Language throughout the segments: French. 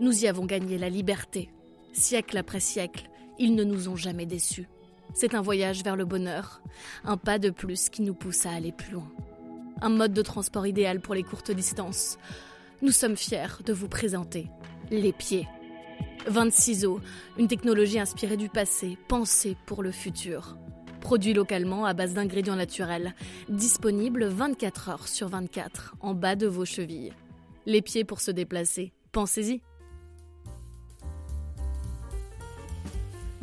Nous y avons gagné la liberté. Siècle après siècle, ils ne nous ont jamais déçus. C'est un voyage vers le bonheur, un pas de plus qui nous pousse à aller plus loin. Un mode de transport idéal pour les courtes distances. Nous sommes fiers de vous présenter les pieds. 26 eaux, une technologie inspirée du passé, pensée pour le futur. Produit localement à base d'ingrédients naturels, disponible 24 heures sur 24 en bas de vos chevilles. Les pieds pour se déplacer, pensez-y.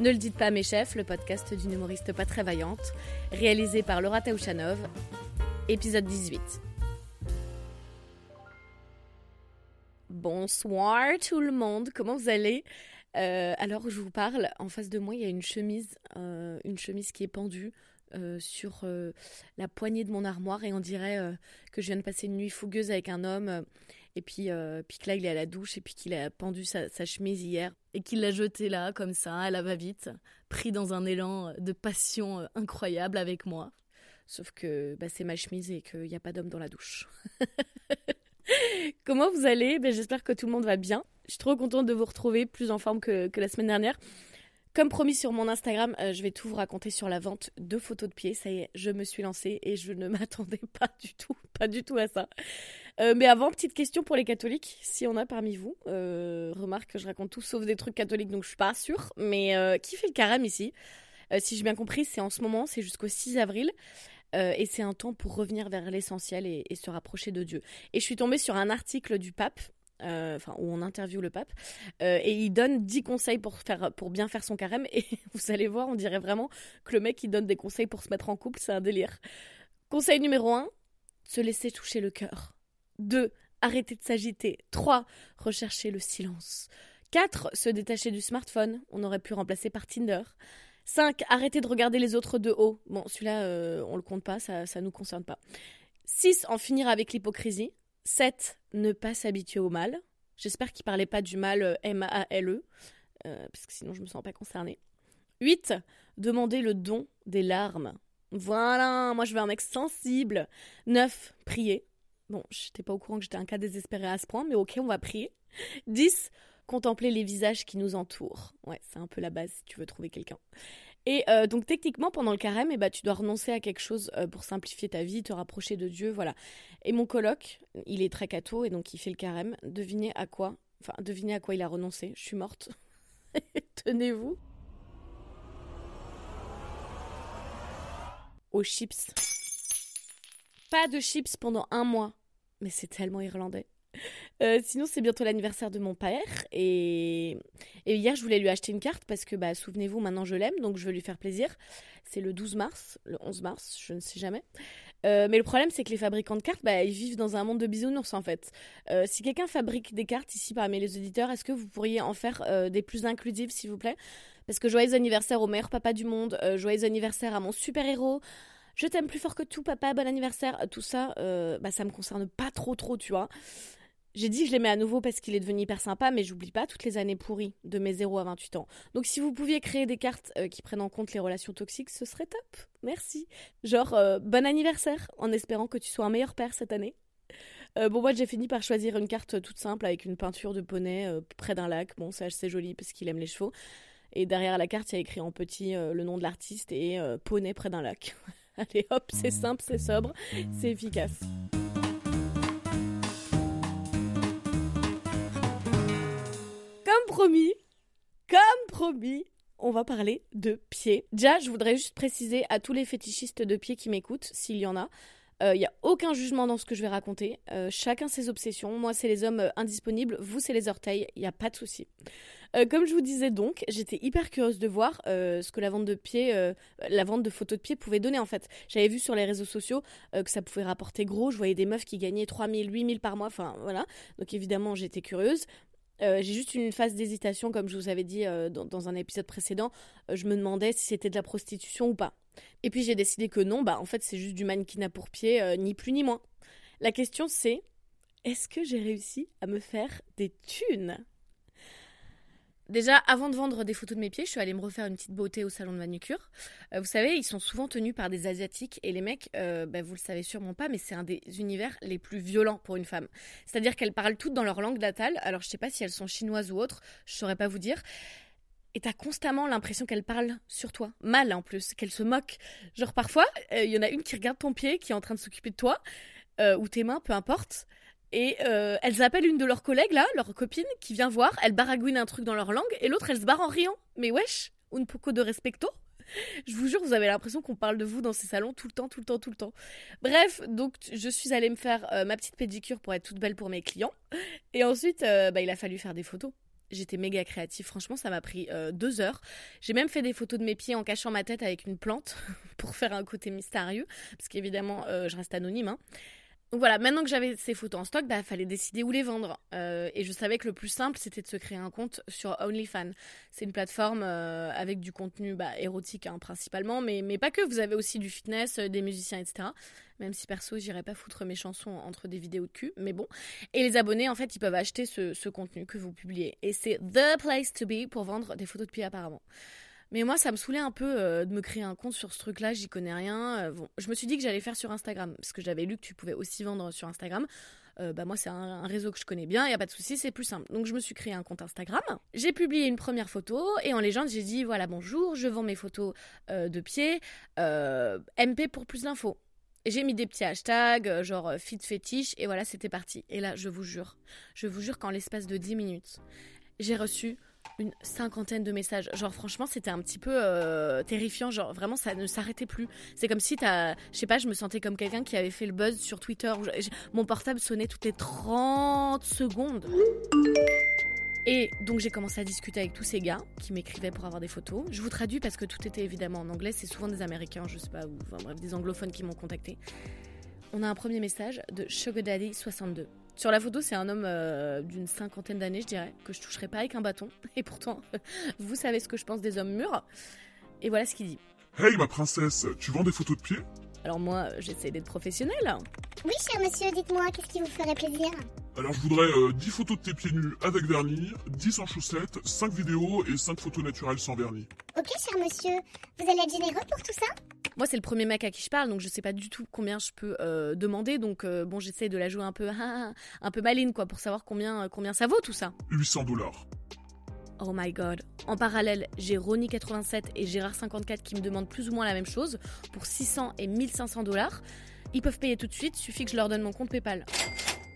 Ne le dites pas à mes chefs, le podcast d'une humoriste pas très vaillante, réalisé par Laura Taouchanov, épisode 18. Bonsoir tout le monde, comment vous allez? Euh, Alors je vous parle, en face de moi il y a une chemise, euh, une chemise qui est pendue euh, sur la poignée de mon armoire et on dirait que je viens de passer une nuit fougueuse avec un homme et puis, puis que là il est à la douche et puis qu'il a pendu sa, chemise hier et qu'il l'a jetée là comme ça à la va-vite, pris dans un élan de passion incroyable avec moi. Sauf que bah, c'est ma chemise et qu'il n'y a pas d'homme dans la douche. Comment vous allez? Ben, J'espère que tout le monde va bien. Je suis trop contente de vous retrouver, plus en forme que, la semaine dernière. Comme promis sur mon Instagram, euh, je vais tout vous raconter sur la vente de photos de pieds. Ça y est, je me suis lancée et je ne m'attendais pas du tout, pas du tout à ça. Euh, mais avant, petite question pour les catholiques, si on a parmi vous. Euh, remarque que je raconte tout sauf des trucs catholiques, donc je suis pas sûre. Mais qui fait le carême ici? Si j'ai bien compris, c'est en ce moment, c'est jusqu'au 6 avril. Et c'est un temps pour revenir vers l'essentiel et, se rapprocher de Dieu. Et je suis tombée sur un article du pape, enfin où on interviewe le pape, euh, et il donne 10 conseils pour, faire, pour bien faire son carême. Et vous allez voir, on dirait vraiment que le mec il donne des conseils pour se mettre en couple, c'est un délire. Conseil numéro 1, se laisser toucher le cœur. 2. Arrêter de s'agiter. 3. Rechercher le silence. 4. Se détacher du smartphone. On aurait pu remplacer par Tinder. 5. Arrêtez de regarder les autres de haut. Bon, celui-là, euh, on le compte pas, ça ne nous concerne pas. 6. En finir avec l'hypocrisie. 7. Ne pas s'habituer au mal. J'espère qu'il parlait pas du mal euh, M-A-L-E, euh, parce que sinon je me sens pas concernée. 8. Demander le don des larmes. Voilà, moi je veux un mec sensible. 9. Prier. Bon, j'étais pas au courant que j'étais un cas désespéré à ce point, mais ok, on va prier. 10 contempler les visages qui nous entourent. Ouais, c'est un peu la base si tu veux trouver quelqu'un. Et euh, donc techniquement, pendant le carême, eh ben, tu dois renoncer à quelque chose euh, pour simplifier ta vie, te rapprocher de Dieu, voilà. Et mon coloc, il est très catho et donc il fait le carême. Devinez à quoi Enfin, devinez à quoi il a renoncé. Je suis morte. Tenez-vous. Aux chips. Pas de chips pendant un mois. Mais c'est tellement irlandais. Euh, sinon, c'est bientôt l'anniversaire de mon père. Et... hier, je voulais lui acheter une carte parce que, bah, souvenez-vous, maintenant je l'aime, donc je veux lui faire plaisir. C'est le 12 mars, le 11 mars, je ne sais jamais. Euh, mais le problème, c'est que les fabricants de cartes, bah, ils vivent dans un monde de bisounours en fait. Euh, si quelqu'un fabrique des cartes ici parmi les auditeurs, est-ce que vous pourriez en faire des plus inclusives, s'il vous plaît? Parce que joyeux anniversaire au meilleur papa du monde, joyeux anniversaire à mon super-héros, je t'aime plus fort que tout, papa, bon anniversaire, tout ça, bah, ça me concerne pas trop, trop, tu vois. J'ai dit que je l'aimais à nouveau parce qu'il est devenu hyper sympa, mais j'oublie pas toutes les années pourries de mes 0 à 28 ans. Donc si vous pouviez créer des cartes euh, qui prennent en compte les relations toxiques, ce serait top. Merci. Genre, euh, bon anniversaire, en espérant que tu sois un meilleur père cette année. Euh, bon, moi j'ai fini par choisir une carte toute simple avec une peinture de poney près d'un lac. Bon, c'est assez joli parce qu'il aime les chevaux. Et derrière la carte, il y a écrit en petit le nom de l'artiste et poney près d'un lac. Allez hop, c'est simple, c'est sobre, c'est efficace. Promis, comme promis, on va parler de pieds. Déjà, je voudrais juste préciser à tous les fétichistes de pieds qui m'écoutent, s'il y en a, il euh, n'y a aucun jugement dans ce que je vais raconter. Euh, chacun ses obsessions. Moi, c'est les hommes euh, indisponibles. Vous, c'est les orteils. Il n'y a pas de souci. comme je vous disais donc, j'étais hyper curieuse de voir ce que la vente de pieds, la vente de photos de pieds pouvait donner en fait. J'avais vu sur les réseaux sociaux que ça pouvait rapporter gros. Je voyais des meufs qui gagnaient 3000, 8000 par mois. Enfin, voilà. Donc évidemment, j'étais curieuse. Euh, j'ai juste une phase d'hésitation, comme je vous avais dit euh, dans, un épisode précédent. Euh, je me demandais si c'était de la prostitution ou pas. Et puis j'ai décidé que non, bah en fait c'est juste du mannequinat pour pied, ni plus ni moins. La question c'est, est-ce que j'ai réussi à me faire des thunes? Déjà, avant de vendre des photos de mes pieds, je suis allée me refaire une petite beauté au salon de manucure. Euh, vous savez, ils sont souvent tenus par des asiatiques et les mecs, euh, bah, vous le savez sûrement pas, mais c'est un des univers les plus violents pour une femme. C'est-à-dire qu'elles parlent toutes dans leur langue natale. Alors, je sais pas si elles sont chinoises ou autres, je saurais pas vous dire. Et t'as constamment l'impression qu'elles parlent sur toi, mal en plus, qu'elles se moquent. Genre parfois, il y en a une qui regarde ton pied, qui est en train de s'occuper de toi, ou tes mains, peu importe. Et euh, elles appellent une de leurs collègues, là, leur copine, qui vient voir. Elle baragouine un truc dans leur langue. Et l'autre, elle se barre en riant. Mais wesh, un poco de respecto. Je vous jure, vous avez l'impression qu'on parle de vous dans ces salons tout le temps, tout le temps, tout le temps. Bref, donc je suis allée me faire euh, ma petite pédicure pour être toute belle pour mes clients. Et ensuite, euh, bah, il a fallu faire des photos. J'étais méga créative. Franchement, ça m'a pris deux heures. J'ai même fait des photos de mes pieds en cachant ma tête avec une plante pour faire un côté mystérieux. Parce qu'évidemment, je reste anonyme. Hein. Donc voilà, maintenant que j'avais ces photos en stock, bah fallait décider où les vendre. Euh, et je savais que le plus simple, c'était de se créer un compte sur OnlyFans. C'est une plateforme euh, avec du contenu bah, érotique hein, principalement, mais, pas que. Vous avez aussi du fitness, euh, des musiciens, etc. Même si perso, j'irais pas foutre mes chansons entre des vidéos de cul, mais bon. Et les abonnés, en fait, ils peuvent acheter ce, ce contenu que vous publiez. Et c'est the place to be pour vendre des photos de pieds apparemment. Mais moi, ça me saoulait un peu euh, de me créer un compte sur ce truc-là, j'y connais rien. Euh, je me suis dit que j'allais faire sur Instagram, parce que j'avais lu que tu pouvais aussi vendre sur Instagram. Euh, bah moi, c'est un, réseau que je connais bien, il n'y a pas de souci, c'est plus simple. Donc, je me suis créé un compte Instagram. J'ai publié une première photo, et en légende, j'ai dit voilà, bonjour, je vends mes photos de pied, MP pour plus d'infos. J'ai mis des petits hashtags, genre fit fétiche, et voilà, c'était parti. Et là, je vous jure, je vous jure qu'en l'espace de 10 minutes, j'ai reçu une cinquantaine de messages. Genre franchement, c'était un petit peu euh, terrifiant. Genre vraiment, ça ne s'arrêtait plus. C'est comme si t'as, je sais pas, je me sentais comme quelqu'un qui avait fait le buzz sur Twitter. mon portable sonnait toutes les 30 secondes. Et donc j'ai commencé à discuter avec tous ces gars qui m'écrivaient pour avoir des photos. Je vous traduis parce que tout était évidemment en anglais. C'est souvent des Américains, je sais pas, ou enfin, bref, des anglophones qui m'ont contacté. On a un premier message de Sugar Daddy 62. Sur la photo, c'est un homme euh, d'une cinquantaine d'années, je dirais, que je toucherai pas avec un bâton. Et pourtant, vous savez ce que je pense des hommes mûrs. Et voilà ce qu'il dit. Hey ma princesse, tu vends des photos de pieds? Alors moi, j'essaie d'être professionnelle. Oui, cher monsieur, dites-moi, qu'est-ce qui vous ferait plaisir? Alors je voudrais 10 euh, photos de tes pieds nus avec vernis, 10 en chaussettes, 5 vidéos et 5 photos naturelles sans vernis. Ok, cher monsieur, vous allez être généreux pour tout ça? Moi, c'est le premier mec à qui je parle, donc je sais pas du tout combien je peux euh, demander. Donc, euh, bon, j'essaie de la jouer un peu, un peu maline, quoi, pour savoir combien, combien ça vaut tout ça. 800 dollars. Oh my god. En parallèle, j'ai Ronnie87 et Gérard54 qui me demandent plus ou moins la même chose pour 600 et 1500 dollars. Ils peuvent payer tout de suite, suffit que je leur donne mon compte PayPal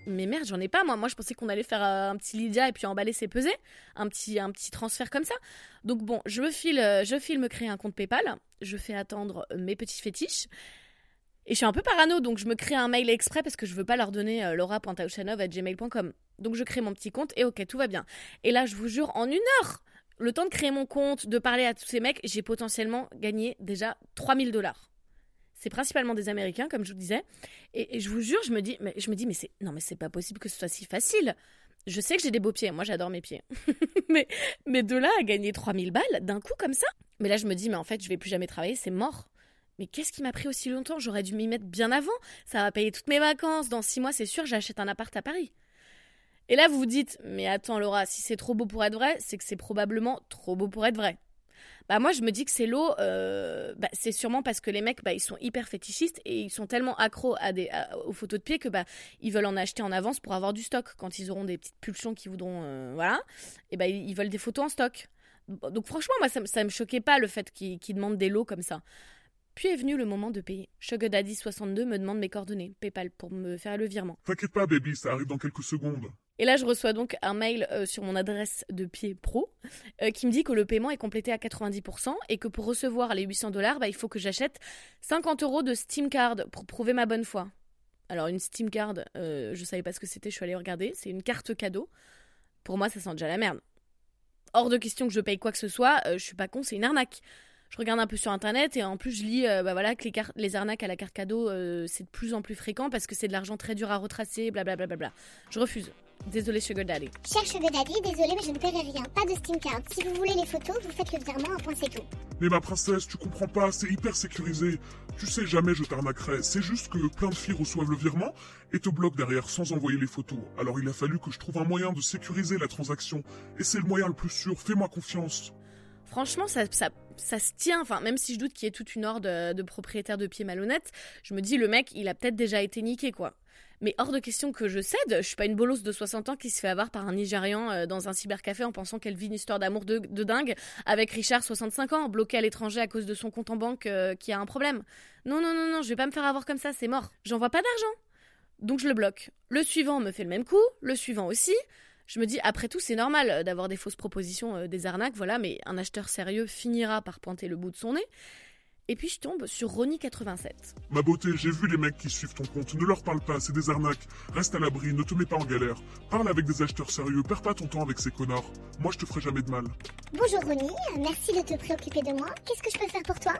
mais merde, j'en ai pas moi. Moi, je pensais qu'on allait faire euh, un petit Lydia et puis emballer ses pesées, un petit un petit transfert comme ça. Donc bon, je me file, euh, je file me créer un compte PayPal. Je fais attendre mes petits fétiches. Et je suis un peu parano, donc je me crée un mail exprès parce que je veux pas leur donner euh, laura.taouchanov@gmail.com. Donc je crée mon petit compte et ok, tout va bien. Et là, je vous jure, en une heure, le temps de créer mon compte, de parler à tous ces mecs, j'ai potentiellement gagné déjà 3000 dollars c'est principalement des Américains, comme je vous disais. Et, je vous jure, je me dis, mais je me dis, mais c'est non, mais c'est pas possible que ce soit si facile. Je sais que j'ai des beaux pieds, moi j'adore mes pieds. mais, mais de là à gagner 3000 balles d'un coup comme ça. Mais là je me dis, mais en fait je vais plus jamais travailler, c'est mort. Mais qu'est-ce qui m'a pris aussi longtemps? J'aurais dû m'y mettre bien avant. Ça va payer toutes mes vacances. Dans six mois, c'est sûr, j'achète un appart à Paris. Et là, vous vous dites, mais attends Laura, si c'est trop beau pour être vrai, c'est que c'est probablement trop beau pour être vrai. Bah moi je me dis que c'est l'eau, euh, bah, c'est sûrement parce que les mecs bah, ils sont hyper fétichistes et ils sont tellement accros aux photos de pied que bah ils veulent en acheter en avance pour avoir du stock quand ils auront des petites pulsions qui voudront euh, voilà et bah ils veulent des photos en stock. Donc franchement moi ça, ça me choquait pas le fait qu'ils demandent des lots comme ça. Puis est venu le moment de payer. Sugar Daddy 62 me demande mes coordonnées, PayPal, pour me faire le virement. T'inquiète pas, baby, ça arrive dans quelques secondes. Et là, je reçois donc un mail euh, sur mon adresse de pied pro euh, qui me dit que le paiement est complété à 90% et que pour recevoir les 800 dollars, bah, il faut que j'achète 50 euros de Steam Card pour prouver ma bonne foi. Alors, une Steam Card, euh, je savais pas ce que c'était, je suis allée regarder. C'est une carte cadeau. Pour moi, ça sent déjà la merde. Hors de question que je paye quoi que ce soit, je suis pas con, c'est une arnaque je regarde un peu sur internet et en plus je lis euh, bah voilà, que les, les arnaques à la carte cadeau euh, c'est de plus en plus fréquent parce que c'est de l'argent très dur à retracer, blablabla. Bla, bla, bla. Je refuse. Désolé Sugar Daddy. Cher Sugar Daddy, désolé mais je ne paierai rien. Pas de Steam Card. Si vous voulez les photos, vous faites le virement, un point c'est tout. Mais ma princesse, tu comprends pas, c'est hyper sécurisé. Tu sais, jamais je t'arnaquerai. C'est juste que plein de filles reçoivent le virement et te bloquent derrière sans envoyer les photos. Alors il a fallu que je trouve un moyen de sécuriser la transaction. Et c'est le moyen le plus sûr, fais-moi confiance. Franchement, ça, ça, ça se tient. Enfin, même si je doute qu'il y ait toute une horde de, de propriétaires de pieds malhonnêtes, je me dis, le mec, il a peut-être déjà été niqué, quoi. Mais hors de question que je cède, je suis pas une bolosse de 60 ans qui se fait avoir par un Nigérian euh, dans un cybercafé en pensant qu'elle vit une histoire d'amour de, de dingue avec Richard, 65 ans, bloqué à l'étranger à cause de son compte en banque euh, qui a un problème. Non, non, non, non, je vais pas me faire avoir comme ça, c'est mort. J'envoie pas d'argent. Donc je le bloque. Le suivant me fait le même coup, le suivant aussi. Je me dis, après tout, c'est normal euh, d'avoir des fausses propositions, euh, des arnaques, voilà, mais un acheteur sérieux finira par pointer le bout de son nez. Et puis je tombe sur Ronnie87. Ma beauté, j'ai vu les mecs qui suivent ton compte. Ne leur parle pas, c'est des arnaques. Reste à l'abri, ne te mets pas en galère. Parle avec des acheteurs sérieux, perds pas ton temps avec ces connards. Moi, je te ferai jamais de mal. Bonjour Ronnie, merci de te préoccuper de moi. Qu'est-ce que je peux faire pour toi?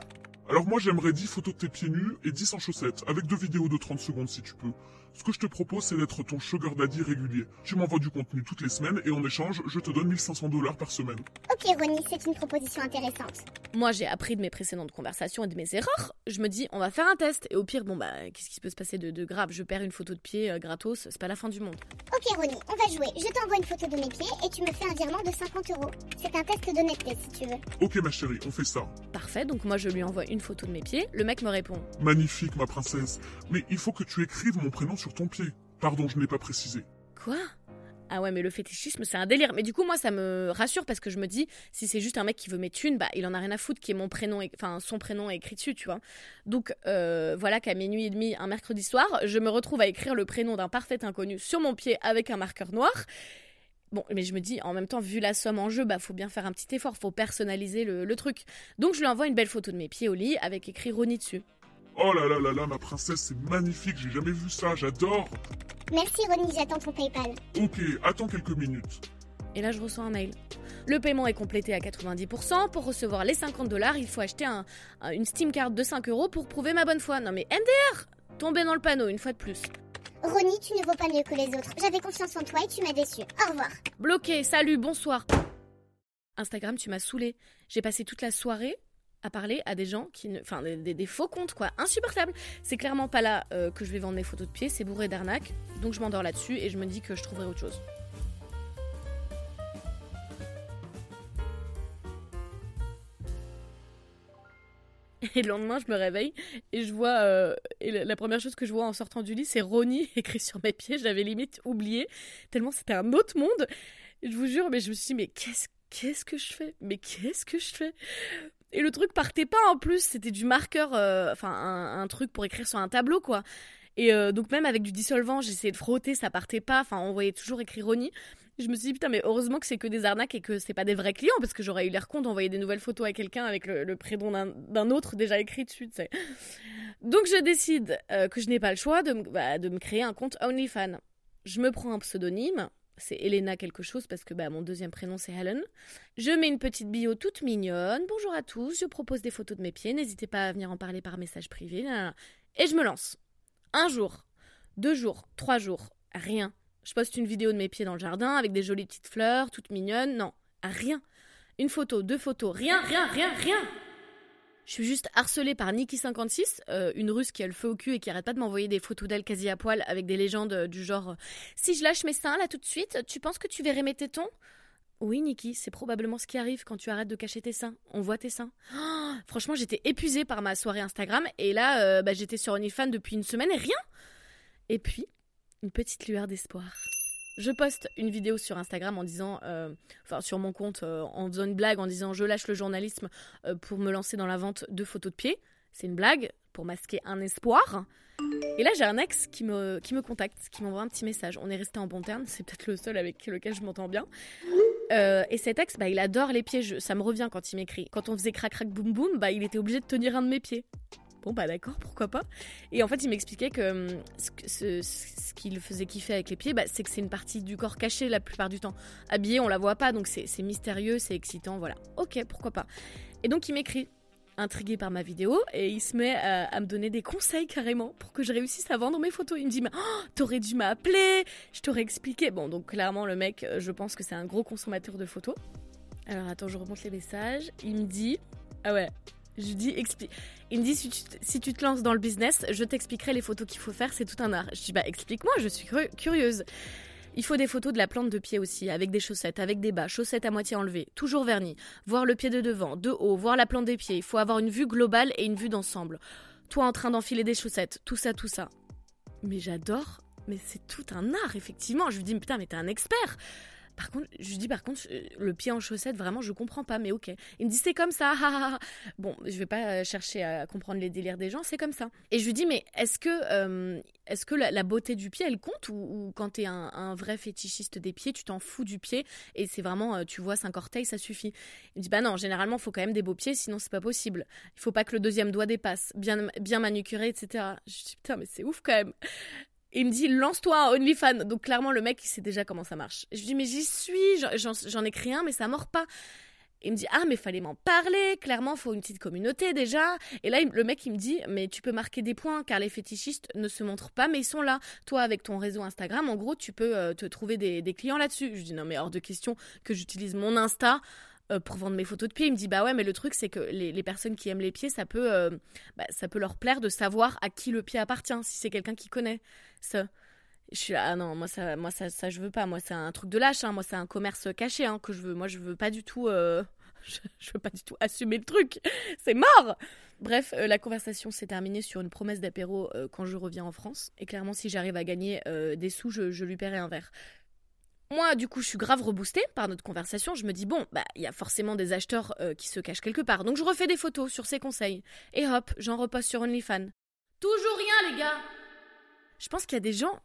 Alors moi, j'aimerais 10 photos de tes pieds nus et 10 en chaussettes, avec deux vidéos de 30 secondes si tu peux. Ce que je te propose, c'est d'être ton sugar daddy régulier. Tu m'envoies du contenu toutes les semaines et en échange, je te donne 1500 dollars par semaine. Ok Ronnie, c'est une proposition intéressante. Moi, j'ai appris de mes précédentes conversations et de mes erreurs. Je me dis, on va faire un test. Et au pire, bon, bah, qu'est-ce qui peut se passer de, de grave? Je perds une photo de pied euh, gratos, c'est pas la fin du monde. Ok Ronnie, on va jouer. Je t'envoie une photo de mes pieds et tu me fais un virement de 50 euros. C'est un test d'honnêteté si tu veux. Ok ma chérie, on fait ça. Parfait, donc moi, je lui envoie une photo de mes pieds. Le mec me répond, Magnifique ma princesse. Mais il faut que tu écrives mon prénom sur ton pied. Pardon, je n'ai pas précisé. Quoi? Ah ouais, mais le fétichisme, c'est un délire. Mais du coup, moi, ça me rassure parce que je me dis, si c'est juste un mec qui veut mes thunes, bah, il en a rien à foutre qui est mon prénom, enfin, son prénom est écrit dessus, tu vois. Donc, euh, voilà qu'à minuit et demi, un mercredi soir, je me retrouve à écrire le prénom d'un parfait inconnu sur mon pied avec un marqueur noir. Bon, mais je me dis, en même temps, vu la somme en jeu, bah, faut bien faire un petit effort, faut personnaliser le, le truc. Donc, je lui envoie une belle photo de mes pieds au lit avec écrit Ronnie dessus. Oh là là là là, ma princesse, c'est magnifique, j'ai jamais vu ça, j'adore. Merci Ronnie, j'attends ton PayPal. Ok, attends quelques minutes. Et là, je reçois un mail. Le paiement est complété à 90%. Pour recevoir les 50 dollars, il faut acheter un- un- une Steam card de 5 euros pour prouver ma bonne foi. Non mais MDR Tombé dans le panneau une fois de plus. Ronnie, tu ne vaux pas mieux que les autres. J'avais confiance en toi et tu m'as déçu. Au revoir. Bloqué, salut, bonsoir. Instagram, tu m'as saoulé. J'ai passé toute la soirée à parler à des gens qui ne. Enfin, des, faux comptes, quoi. Insupportable. C'est clairement pas là euh, que je vais vendre mes photos de pied, c'est bourré d'arnaques. Donc je m'endors là-dessus et je me dis que je trouverai autre chose. Et le lendemain, je me réveille et je vois. euh, et la, première chose que je vois en sortant du lit, c'est Ronnie écrit sur mes pieds. J'avais limite oublié, tellement c'était un autre monde. Et je vous jure, mais je me suis dit, mais qu'est-ce qu'est-ce que je fais? Mais qu'est-ce que je fais? Et le truc partait pas en plus, c'était du marqueur, euh, enfin un, un truc pour écrire sur un tableau, quoi. Et euh, donc même avec du dissolvant, j'essayais de frotter, ça partait pas. Enfin, on voyait toujours écrit Ronnie. Je me suis dit, putain, mais heureusement que c'est que des arnaques et que c'est pas des vrais clients, parce que j'aurais eu l'air con d'envoyer des nouvelles photos à quelqu'un avec le, prénom d'un- autre déjà écrit dessus, tu sais. Donc je décide euh, que je n'ai pas le choix de, bah, de me créer un compte OnlyFans. Je me prends un pseudonyme, c'est Elena quelque chose parce que bah, mon deuxième prénom c'est Helen. Je mets une petite bio toute mignonne. Bonjour à tous, je propose des photos de mes pieds, n'hésitez pas à venir en parler par message privé. Et je me lance. Un jour, deux jours, trois jours, rien. Je poste une vidéo de mes pieds dans le jardin avec des jolies petites fleurs, toutes mignonnes. Non, rien. Une photo, deux photos, rien, rien, rien, rien. Je suis juste harcelée par Nikki56, euh, une russe qui a le feu au cul et qui arrête pas de m'envoyer des photos d'elle quasi à poil avec des légendes euh, du genre euh, Si je lâche mes seins là tout de suite, tu penses que tu verrais mes tétons? Oui, Nikki, c'est probablement ce qui arrive quand tu arrêtes de cacher tes seins. On voit tes seins. Franchement, j'étais épuisée par ma soirée Instagram et là, bah, j'étais sur OnlyFans depuis une semaine et rien. Et puis, une petite lueur d'espoir. Je poste une vidéo sur Instagram en disant, euh, enfin sur mon compte, euh, en faisant une blague en disant je lâche le journalisme euh, pour me lancer dans la vente de photos de pieds. C'est une blague pour masquer un espoir. Et là, j'ai un ex qui me, qui me contacte, qui m'envoie un petit message. On est resté en bon terme, c'est peut-être le seul avec lequel je m'entends bien. Et cet ex, bah, il adore les pieds. Ça me revient quand il m'écrit. Quand on faisait crac crac boum boum, bah, il était obligé de tenir un de mes pieds. Bon bah d'accord, pourquoi pas. Et en fait, il m'expliquait que hum, ce, que- ce, ce qui le faisait kiffer avec les pieds, bah, c'est que c'est une partie du corps cachée la plupart du temps. Habillé, on la voit pas, donc c'est mystérieux, c'est excitant, voilà. Ok, pourquoi pas. Et donc il m'écrit, intrigué par ma vidéo, et il se met à, à me donner des conseils carrément pour que je réussisse à vendre mes photos. Il me dit, mais oh, t'aurais dû m'appeler, je t'aurais expliqué. Bon, donc clairement, le mec, euh, je pense que c'est un gros consommateur de photos. Alors attends, je remonte les messages. Il me dit, Ah ouais. Je dis, explique. Il me dit, si tu, te lances dans le business, je t'expliquerai les photos qu'il faut faire, c'est tout un art. Je dis, bah explique-moi, je suis curieuse. Il faut des photos de la plante de pied aussi, avec des chaussettes, avec des bas, chaussettes à moitié enlevées, toujours vernis, voir le pied de devant, de haut, voir la plante des pieds. Il faut avoir une vue globale et une vue d'ensemble. Toi en train d'enfiler des chaussettes, tout ça, tout ça. Mais j'adore, mais c'est tout un art, effectivement. Je lui dis, putain, mais t'es un expert. Par contre, je lui dis par contre, euh, le pied en chaussette, vraiment, je comprends pas, mais ok. Il me dit c'est comme ça, Bon, je vais pas euh, chercher à comprendre les délires des gens, c'est comme ça. Et je lui dis, mais est-ce que, euh, est-ce que la, beauté du pied, elle compte ou, quand t'es un, vrai fétichiste des pieds, tu t'en fous du pied et c'est vraiment, tu vois, cinq orteils, ça suffit. Il me dit, bah non, généralement, il faut quand même des beaux pieds, sinon c'est pas possible. Il faut pas que le deuxième doigt dépasse, bien, bien manucuré, etc. Je dis, putain, mais c'est ouf quand même il me dit lance-toi OnlyFans. Donc clairement le mec il sait déjà comment ça marche. Je lui dis mais j'y suis, j'en écris un mais ça mord pas. Il me dit ah mais fallait m'en parler, clairement faut une petite communauté déjà. Et là le mec il me dit mais tu peux marquer des points car les fétichistes ne se montrent pas mais ils sont là. Toi avec ton réseau Instagram en gros tu peux euh, te trouver des, des clients là-dessus. Je dis non mais hors de question que j'utilise mon Insta euh, pour vendre mes photos de pieds. Il me dit bah ouais, mais le truc c'est que les, personnes qui aiment les pieds, ça peut, euh, bah, ça peut leur plaire de savoir à qui le pied appartient, si c'est quelqu'un qui connaît ça. Je suis là, ah non, moi ça, moi ça, ça je veux pas. Moi c'est un truc de lâche. Hein. Moi c'est un commerce caché hein, que je veux. Moi je veux pas du tout. Euh, je, veux pas du tout assumer le truc. C'est mort. Bref, la conversation s'est terminée sur une promesse d'apéro quand je reviens en France. Et clairement, si j'arrive à gagner des sous, je, lui paierai un verre. Moi, du coup, je suis grave reboostée par notre conversation. Je me dis, bon, bah, il y a forcément des acheteurs euh, qui se cachent quelque part. Donc, je refais des photos sur ses conseils. Et hop, j'en reposte sur OnlyFans. Toujours rien, les gars Je pense qu'il y a des gens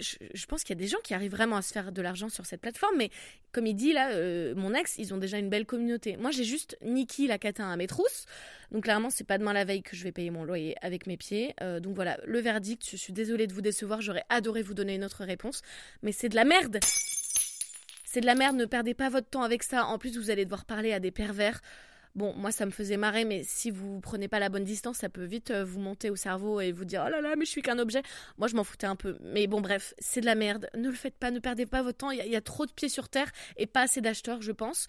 je, pense qu'il y a des gens qui arrivent vraiment à se faire de l'argent sur cette plateforme, mais comme il dit là, euh, mon ex, ils ont déjà une belle communauté. Moi, j'ai juste Niki la catin à mes trousses. Donc clairement, c'est pas demain la veille que je vais payer mon loyer avec mes pieds. Euh, donc voilà, le verdict. Je suis désolée de vous décevoir. J'aurais adoré vous donner une autre réponse, mais c'est de la merde. C'est de la merde. Ne perdez pas votre temps avec ça. En plus, vous allez devoir parler à des pervers. Bon, moi, ça me faisait marrer, mais si vous prenez pas la bonne distance, ça peut vite euh, vous monter au cerveau et vous dire oh là là, mais je suis qu'un objet. Moi, je m'en foutais un peu. Mais bon, bref, c'est de la merde. Ne le faites pas, ne perdez pas votre temps. Il y, a trop de pieds sur terre et pas assez d'acheteurs, je pense.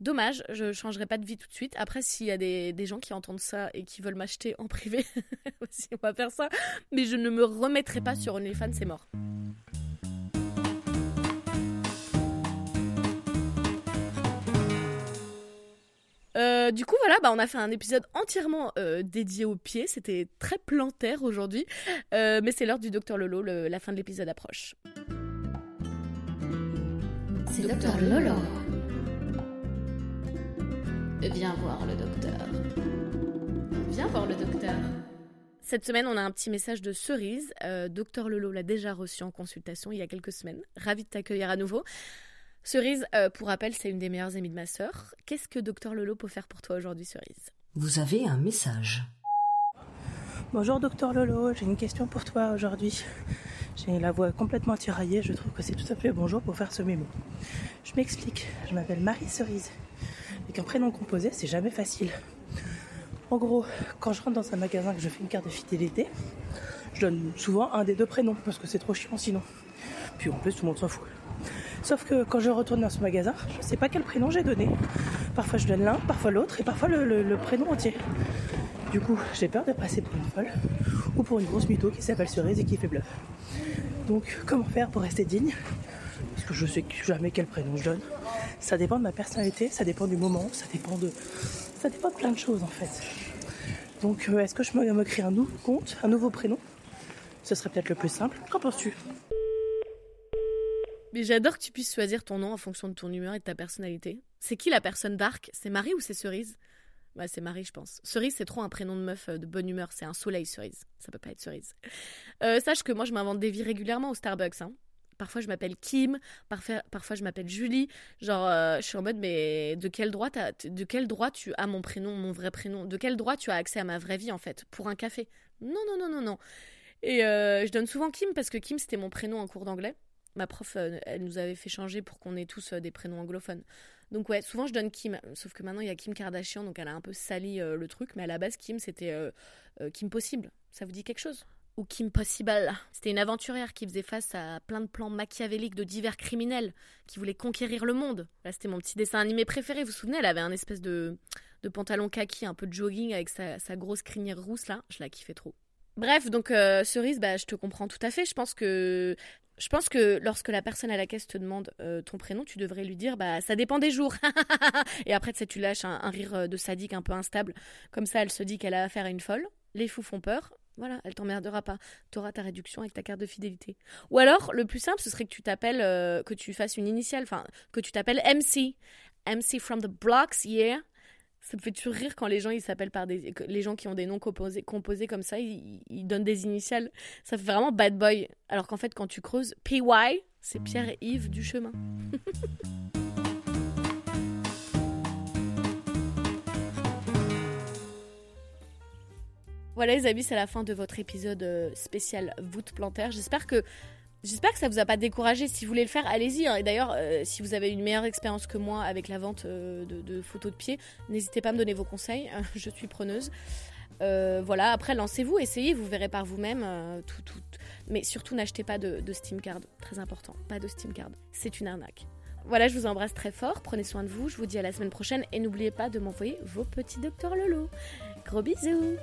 Dommage, je changerai pas de vie tout de suite. Après, s'il y a des, des, gens qui entendent ça et qui veulent m'acheter en privé, aussi, on va faire ça. Mais je ne me remettrai pas sur OnlyFans, c'est mort. Euh, du coup, voilà, bah, on a fait un épisode entièrement euh, dédié aux pieds. C'était très plantaire aujourd'hui. Euh, mais c'est l'heure du docteur Lolo. la fin de l'épisode approche. C'est docteur Lolo. Viens voir le docteur. Viens voir le docteur. Cette semaine, on a un petit message de Cerise. docteur Lolo l'a déjà reçu en consultation il y a quelques semaines. Ravi de t'accueillir à nouveau. Cerise, euh, pour rappel, c'est une des meilleures amies de ma sœur. Qu'est-ce que Docteur Lolo peut faire pour toi aujourd'hui, Cerise? Vous avez un message. Bonjour Docteur Lolo, j'ai une question pour toi aujourd'hui. J'ai la voix complètement tiraillée, je trouve que c'est tout à fait bonjour pour faire ce mémo. Je m'explique, je m'appelle Marie Cerise. Avec un prénom composé, c'est jamais facile. En gros, quand je rentre dans un magasin que je fais une carte de fidélité, je donne souvent un des deux prénoms parce que c'est trop chiant sinon. Puis en plus, tout le monde s'en fout. Sauf que quand je retourne dans ce magasin, je ne sais pas quel prénom j'ai donné. Parfois je donne l'un, parfois l'autre, et parfois le, prénom entier. Du coup, j'ai peur de passer pour une folle ou pour une grosse mytho qui s'appelle Cerise et qui fait bluff. Donc, comment faire pour rester digne? Parce que je sais jamais quel prénom je donne. Ça dépend de ma personnalité, ça dépend du moment, ça dépend de, ça dépend de plein de choses en fait. Donc, euh, est-ce que je me crée un nouveau compte, un nouveau prénom? Ce serait peut-être le plus simple. Qu'en penses-tu? Mais j'adore que tu puisses choisir ton nom en fonction de ton humeur et de ta personnalité. C'est qui la personne dark C'est Marie ou c'est Cerise? Ouais, c'est Marie, je pense. Cerise, c'est trop un prénom de meuf euh, de bonne humeur. C'est un soleil, Cerise. Ça peut pas être Cerise. Euh, sache que moi, je m'invente des vies régulièrement au Starbucks. Hein. Parfois, je m'appelle Kim. Parfois, parfois je m'appelle Julie. Genre, euh, je suis en mode, mais de quel droit de quel droit tu as mon prénom, mon vrai prénom? De quel droit tu as accès à ma vraie vie, en fait Pour un café? Non, non, non, non, non. Et je donne souvent Kim parce que Kim, c'était mon prénom en cours d'anglais ma prof, euh, elle nous avait fait changer pour qu'on ait tous euh, des prénoms anglophones. Donc ouais, souvent je donne Kim, sauf que maintenant il y a Kim Kardashian, donc elle a un peu sali euh, le truc, mais à la base Kim c'était Kim Possible. Ça vous dit quelque chose? Ou Kim Possible C'était une aventurière qui faisait face à plein de plans machiavéliques de divers criminels qui voulaient conquérir le monde. Là c'était mon petit dessin animé préféré, vous vous souvenez? Elle avait un espèce de pantalon kaki, un peu de jogging avec sa, grosse crinière rousse là, je la kiffais trop. Bref, donc cerise, bah, je te comprends tout à fait. Je pense que je pense que lorsque la personne à la caisse te demande euh, ton prénom, tu devrais lui dire bah ça dépend des jours. et après tu, tu lâches un, rire euh, de sadique un peu instable. Comme ça, elle se dit qu'elle a affaire à une folle. Les fous font peur. Voilà, elle t'emmerdera pas. T'auras ta réduction avec ta carte de fidélité. Ou alors, le plus simple, ce serait que tu t'appelles, euh, que tu fasses une initiale, enfin, que tu t'appelles MC. MC from the blocks, yeah. Ça me fait toujours rire quand les gens ils s'appellent par des les gens qui ont des noms composés, composés comme ça, ils, ils donnent des initiales. Ça fait vraiment bad boy. Alors qu'en fait quand tu creuses PY, c'est Pierre et Yves du chemin. Voilà les amis, c'est la fin de votre épisode euh, spécial voûte plantaire. J'espère que J'espère que ça vous a pas découragé. Si vous voulez le faire, allez-y. hein. Et d'ailleurs, euh, si vous avez une meilleure expérience que moi avec la vente euh, de, photos de pied, n'hésitez pas à me donner vos conseils. Je suis preneuse. Euh, voilà, après, lancez-vous, essayez, vous verrez par vous-même. tout, tout. Mais surtout, n'achetez pas de, de Steam Card. Très important, pas de Steam Card. C'est une arnaque. Voilà, je vous embrasse très fort. Prenez soin de vous. Je vous dis à la semaine prochaine. Et n'oubliez pas de m'envoyer vos petits docteurs Lolo. Gros bisous